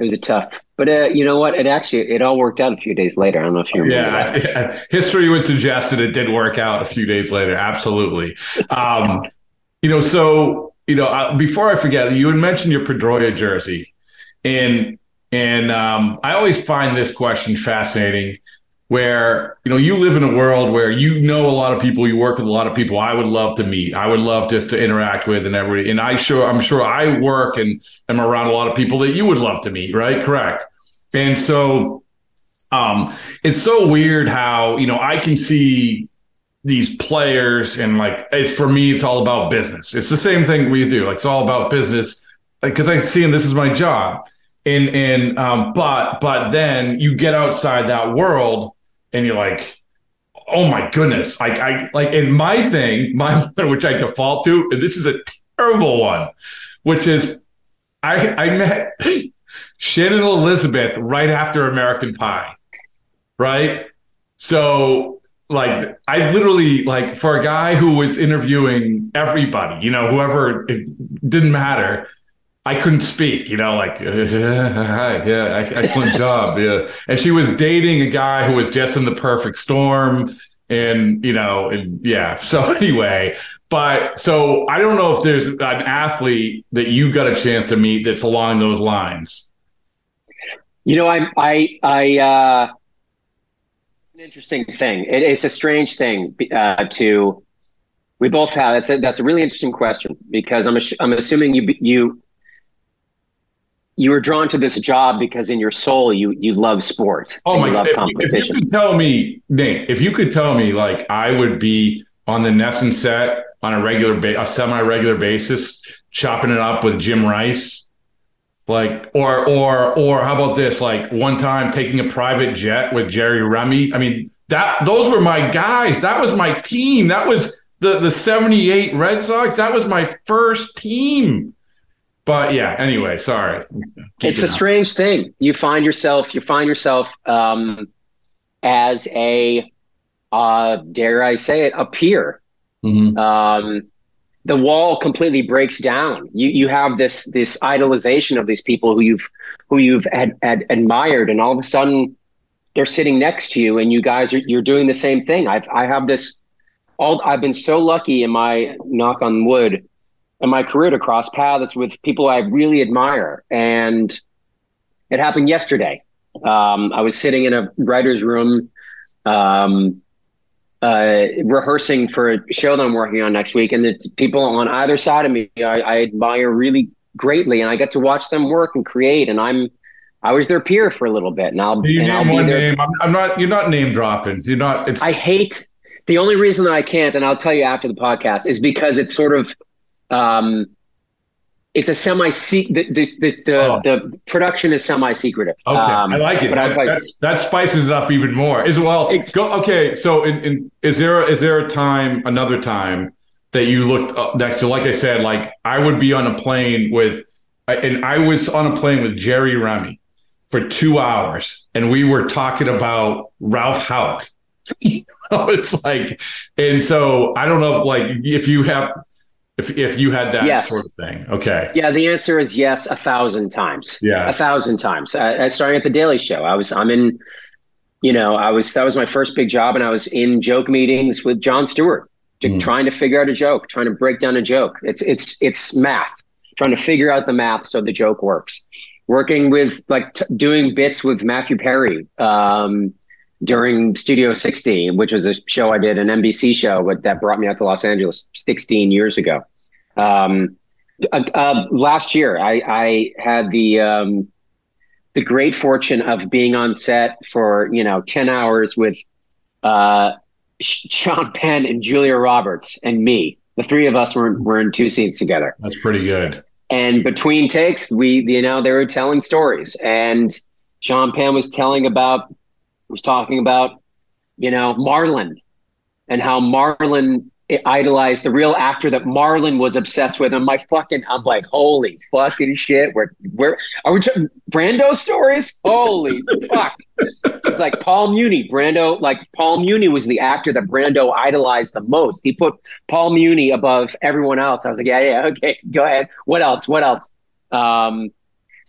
It was a tough, but uh, you know what? It actually it all worked out a few days later. I don't know if you remember. Yeah, history would suggest that it did work out a few days later. Absolutely. Um, you know, so you know, uh, before I forget, you had mentioned your Pedroia jersey, and and um, I always find this question fascinating where you know you live in a world where you know a lot of people you work with a lot of people. I would love to meet. I would love just to interact with and every and i sure i'm sure i work and am around a lot of people that you would love to meet right? Correct. And so um it's so weird how you know i can see these players and like it's for me it's all about business. It's the same thing we do. Like it's all about business. Because like, i see and this is my job. And and um but but then you get outside that world and you're like, oh my goodness, like I like in my thing, my which I default to, and this is a terrible one, which is I I met Shannon Elizabeth right after American Pie, right? So like I literally like for a guy who was interviewing everybody, you know, whoever it didn't matter. I couldn't speak, you know, like, hi, yeah, excellent job. Yeah. And she was dating a guy who was just in the perfect storm. And, you know, and yeah. So anyway, but so I don't know if there's an athlete that you got a chance to meet that's along those lines. You know, I, I, I, uh, it's an interesting thing. It, it's a strange thing uh, to, we both have, that's a, that's a really interesting question because I'm, I'm assuming you, you, you were drawn to this job because in your soul you you love sport. Oh my god! If, if, you could tell me, Nate, if you could tell me, like I would be on the NESN set on a regular, ba- a semi-regular basis, chopping it up with Jim Rice, like, or or or how about this? Like one time taking a private jet with Jerry Remy. I mean, that those were my guys. That was my team. That was the the '78 Red Sox. That was my first team but yeah anyway sorry. Keep it's a strange thing. You find yourself you find yourself um, as a uh, dare i say it a peer. Mm-hmm. um, the wall completely breaks down. You you have this this idolization of these people who you've who you've had, had admired and all of a sudden they're sitting next to you and you guys are you're doing the same thing. I've i have this all i've been so lucky in my knock on wood in my career to cross paths with people I really admire. And it happened yesterday. Um, I was sitting in a writer's room um, uh, rehearsing for a show that I'm working on next week. And the people on either side of me, I, I admire really greatly. And I get to watch them work and create. And I'm, I was their peer for a little bit. And I'll, you and name I'll one name. I'm, I'm, not, you're not name dropping. You're not, it's, I hate, the only reason that I can't, and I'll tell you after the podcast, is because it's sort of um, it's a semi the the the, the, oh. the, production is semi secretive. Okay, um, I like it. That, like, that spices it up even more. As well, go, okay. So, in, in, is there is there a time, another time that you looked up next to? Like I said, like I would be on a plane with, and I was on a plane with Jerry Remy for two hours, and we were talking about Ralph Houk. it's like, and so I don't know, like if you have, if if you had that yes. sort of thing, okay. Yeah, the answer is yes, a thousand times. Yeah, a thousand times. I, I starting at the Daily Show. I was, I'm in, you know, I was that was my first big job, and I was in joke meetings with Jon Stewart, mm. trying to figure out a joke, trying to break down a joke. It's it's it's math, trying to figure out the math so the joke works. Working with like t- doing bits with Matthew Perry. Um, during Studio 60, which was a show I did, an NBC show that brought me out to Los Angeles 16 years ago. Um, uh, uh, last year, I, I had the um, the great fortune of being on set for you know 10 hours with uh, Sean Penn and Julia Roberts and me. The three of us were were in two scenes together. That's pretty good. And between takes, we you know they were telling stories, and Sean Penn was telling about was talking about, you know, Marlon and how Marlon idolized the real actor that Marlon was obsessed with. And my fucking, I'm like, holy fucking shit. Where, where are we? Brando stories? Holy fuck. It's like Paul Muni. Brando, like Paul Muni was the actor that Brando idolized the most. He put Paul Muni above everyone else. I was like, yeah, yeah, okay, go ahead. What else? What else? Um,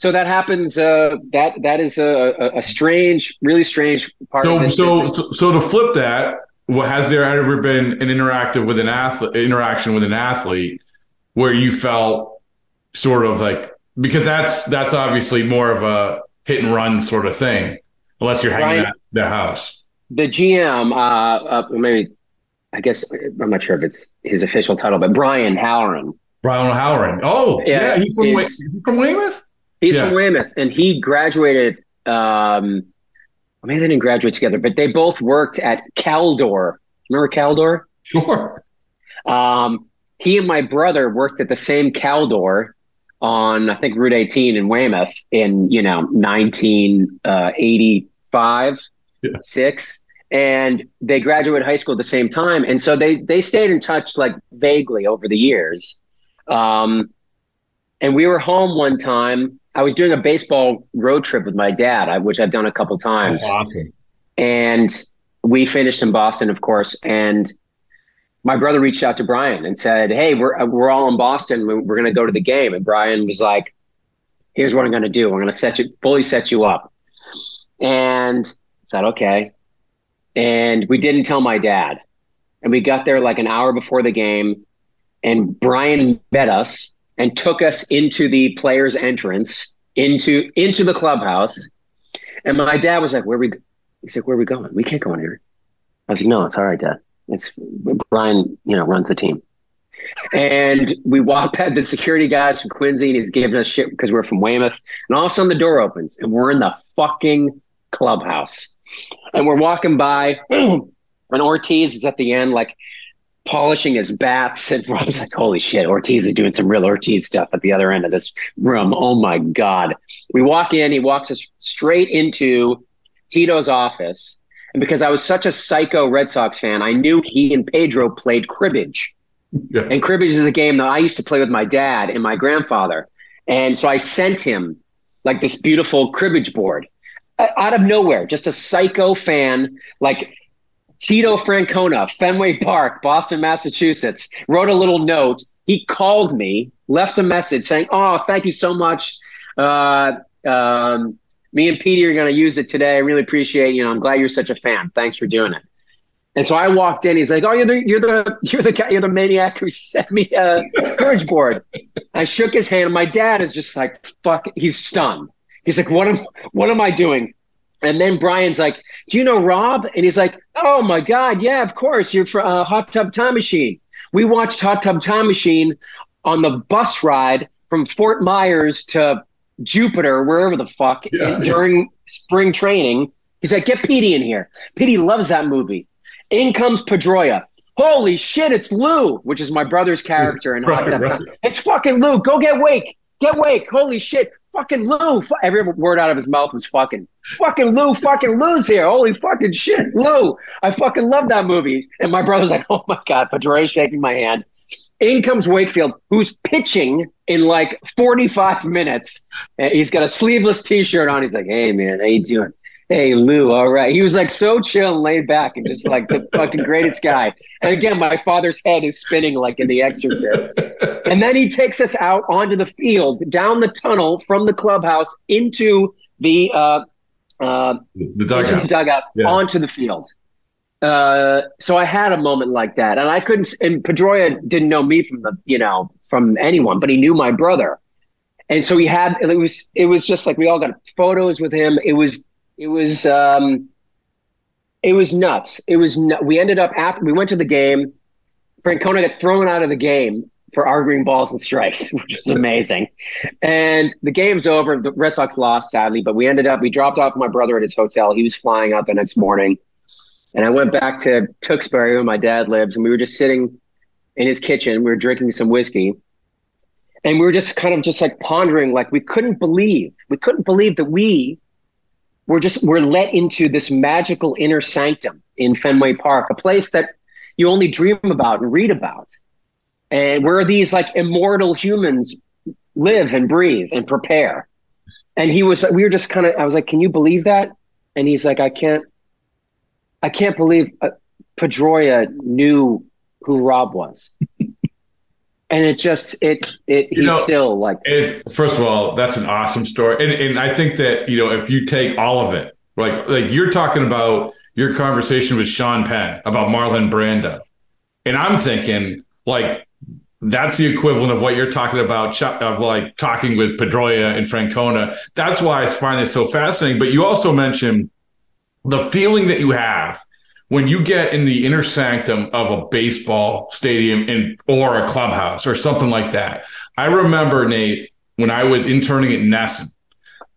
so that happens. Uh, that that is a, a, strange, really strange part. So so, so so to flip that, has there ever been an interactive with an athlete interaction with an athlete where you felt sort of like because that's that's obviously more of a hit and run sort of thing, unless you're hanging at their house. The GM, uh, uh, maybe I guess I'm not sure if it's his official title, but Brian Halloran. Brian Halloran. Oh, yeah, yeah he's from, is, he from Weymouth. He's yeah. from Weymouth, and he graduated. Um, maybe they didn't graduate together, but they both worked at Caldor. Remember Caldor? Sure. Um, he and my brother worked at the same Caldor on I think Route 18 in Weymouth in you know 1985, uh, yeah. six, and they graduated high school at the same time, and so they they stayed in touch like vaguely over the years. Um, and we were home one time I was doing a baseball road trip with my dad, which I've done a couple times. That's awesome. And we finished in Boston, of course. And my brother reached out to Brian and said, "Hey, we're we're all in Boston. We're, going to go to the game." And Brian was like, "Here's what I'm going to do. I'm going to set you fully set you up." And I said, "Okay." And we didn't tell my dad. And we got there like an hour before the game, and Brian met us and took us into the players' entrance into into the clubhouse. And my dad was like, "Where we?" He's like, "Where are we going? We can't go in here." I was like, "No, it's all right, Dad. It's Brian. You know, runs the team." And we walk past the security guys from Quincy, and he's giving us shit because we're from Weymouth. And all of a sudden, the door opens, and we're in the fucking clubhouse. And we're walking by, and Ortiz is at the end, like polishing his bats. And I was like, holy shit, Ortiz is doing some real Ortiz stuff at the other end of this room. Oh my God. We walk in, he walks us straight into Tito's office. And because I was such a psycho Red Sox fan, I knew he and Pedro played cribbage. Yeah. And cribbage is a game that I used to play with my dad and my grandfather. And so I sent him like this beautiful cribbage board uh, out of nowhere, just a psycho fan. Like Tito Francona, Fenway Park, Boston, Massachusetts, wrote a little note. He called me, left a message saying, "Oh, thank you so much. Uh, um, me and Petey are going to use it today. I really appreciate you know. I'm glad you're such a fan. Thanks for doing it." And so I walked in. He's like, "Oh, you're the you're the you're the guy. You're the maniac who sent me a courage board." I shook his hand. And my dad is just like, "Fuck." He's stunned. He's like, "What am what am I doing?" And then Brian's like, "Do you know Rob?" And he's like, "Oh my God, yeah, of course. You're from uh, Hot Tub Time Machine. We watched Hot Tub Time Machine on the bus ride from Fort Myers to Jupiter, wherever the fuck, yeah, during yeah. spring training." He's like, "Get Petey in here. Petey loves that movie." In comes Pedroia. Holy shit, it's Lou, which is my brother's character in right, Hot Tub right. Time. It's fucking Lou. Go get Wake. Get Wake. Holy shit fucking Lou. Every word out of his mouth was fucking. Fucking Lou, fucking Lou's here. Holy fucking shit, Lou. I fucking love that movie. And my brother's like, oh my God, Pedroia shaking my hand. in comes Wakefield, who's pitching in like 45 minutes. He's got a sleeveless T-shirt on. He's like, "Hey man, how you doing?" Hey Lou, all right. He was like so chill and laid back and just like the fucking greatest guy. And again, my father's head is spinning like in The Exorcist. And then he takes us out onto the field, down the tunnel from the clubhouse into the uh, uh, the dugout, into the dugout yeah. onto the field. Uh, so I had a moment like that, and I couldn't. And Pedroia didn't know me from the, you know, from anyone, but he knew my brother, and so he had. It was, it was just like we all got photos with him. It was, it was, um, it was nuts. It was. We ended up after we went to the game. Francona got thrown out of the game for arguing balls and strikes, which was amazing. And the game's over. The Red Sox lost, sadly, but we ended up. We dropped off my brother at his hotel. He was flying out the next morning and I went back to Tewksbury where my dad lives, and we were just sitting in his kitchen. We were drinking some whiskey. And we were just kind of just like pondering, like we couldn't believe, we couldn't believe that we were just we're let into this magical inner sanctum in Fenway Park, a place that you only dream about and read about. And where these like immortal humans live and breathe and prepare. And he was, we were just kind of, I was like, can you believe that? And he's like, I can't, I can't believe uh, Pedroia knew who Rob was. And it just it it you he's know, still like it's first of all that's an awesome story. And and I think that you know if you take all of it like like you're talking about your conversation with Sean Penn about Marlon Brando. And I'm thinking like that's the equivalent of what you're talking about of like talking with Pedroia and Francona. That's why I find this so fascinating. But you also mentioned the feeling that you have when you get in the inner sanctum of a baseball stadium in or a clubhouse or something like that. I remember Nate when I was interning at NESN,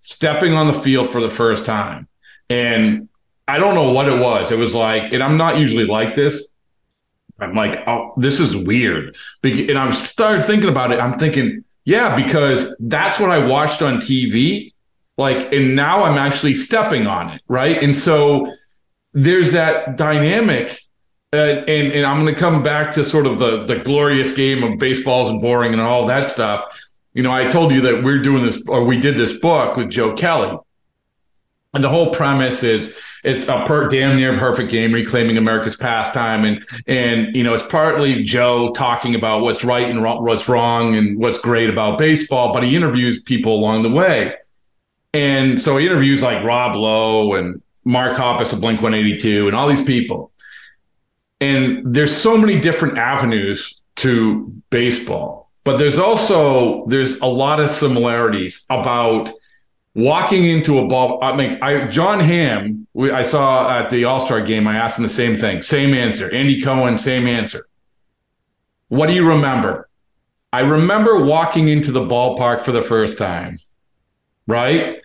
stepping on the field for the first time, and I don't know what it was. It was like, and I'm not usually like this. I'm like, oh, this is weird. And I'm started thinking about it. I'm thinking, yeah, because that's what I watched on TV like and now i'm actually stepping on it right and so there's that dynamic uh, and and i'm going to come back to sort of the the glorious game of baseballs and boring and all that stuff. You know i told you that we're doing this or we did this book with joe kelly. And the whole premise is it's a per, damn near perfect game reclaiming america's pastime. And and you know it's partly joe talking about what's right and wrong, what's wrong and what's great about baseball but he interviews people along the way. And so he interviews like Rob Lowe and Mark Hoppus of Blink 182 and all these people. And there's so many different avenues to baseball, but there's also there's a lot of similarities about walking into a ball. I mean, I Jon Hamm, we, I saw at the All Star game. I asked him the same thing, same answer. Andy Cohen, same answer. What do you remember? I remember walking into the ballpark for the first time, right?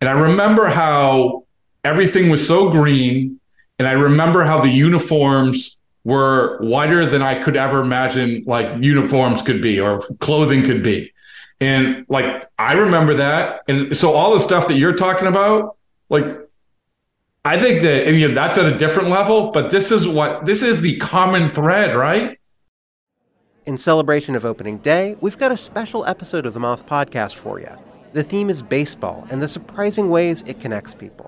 And I remember how everything was so green. And I remember how the uniforms were wider than I could ever imagine like uniforms could be or clothing could be. And like I remember that. And so all the stuff that you're talking about, like I think that you know, that's at a different level, but this is what this is the common thread, right? In celebration of opening day, we've got a special episode of the Moth podcast for you. The theme is baseball and the surprising ways it connects people.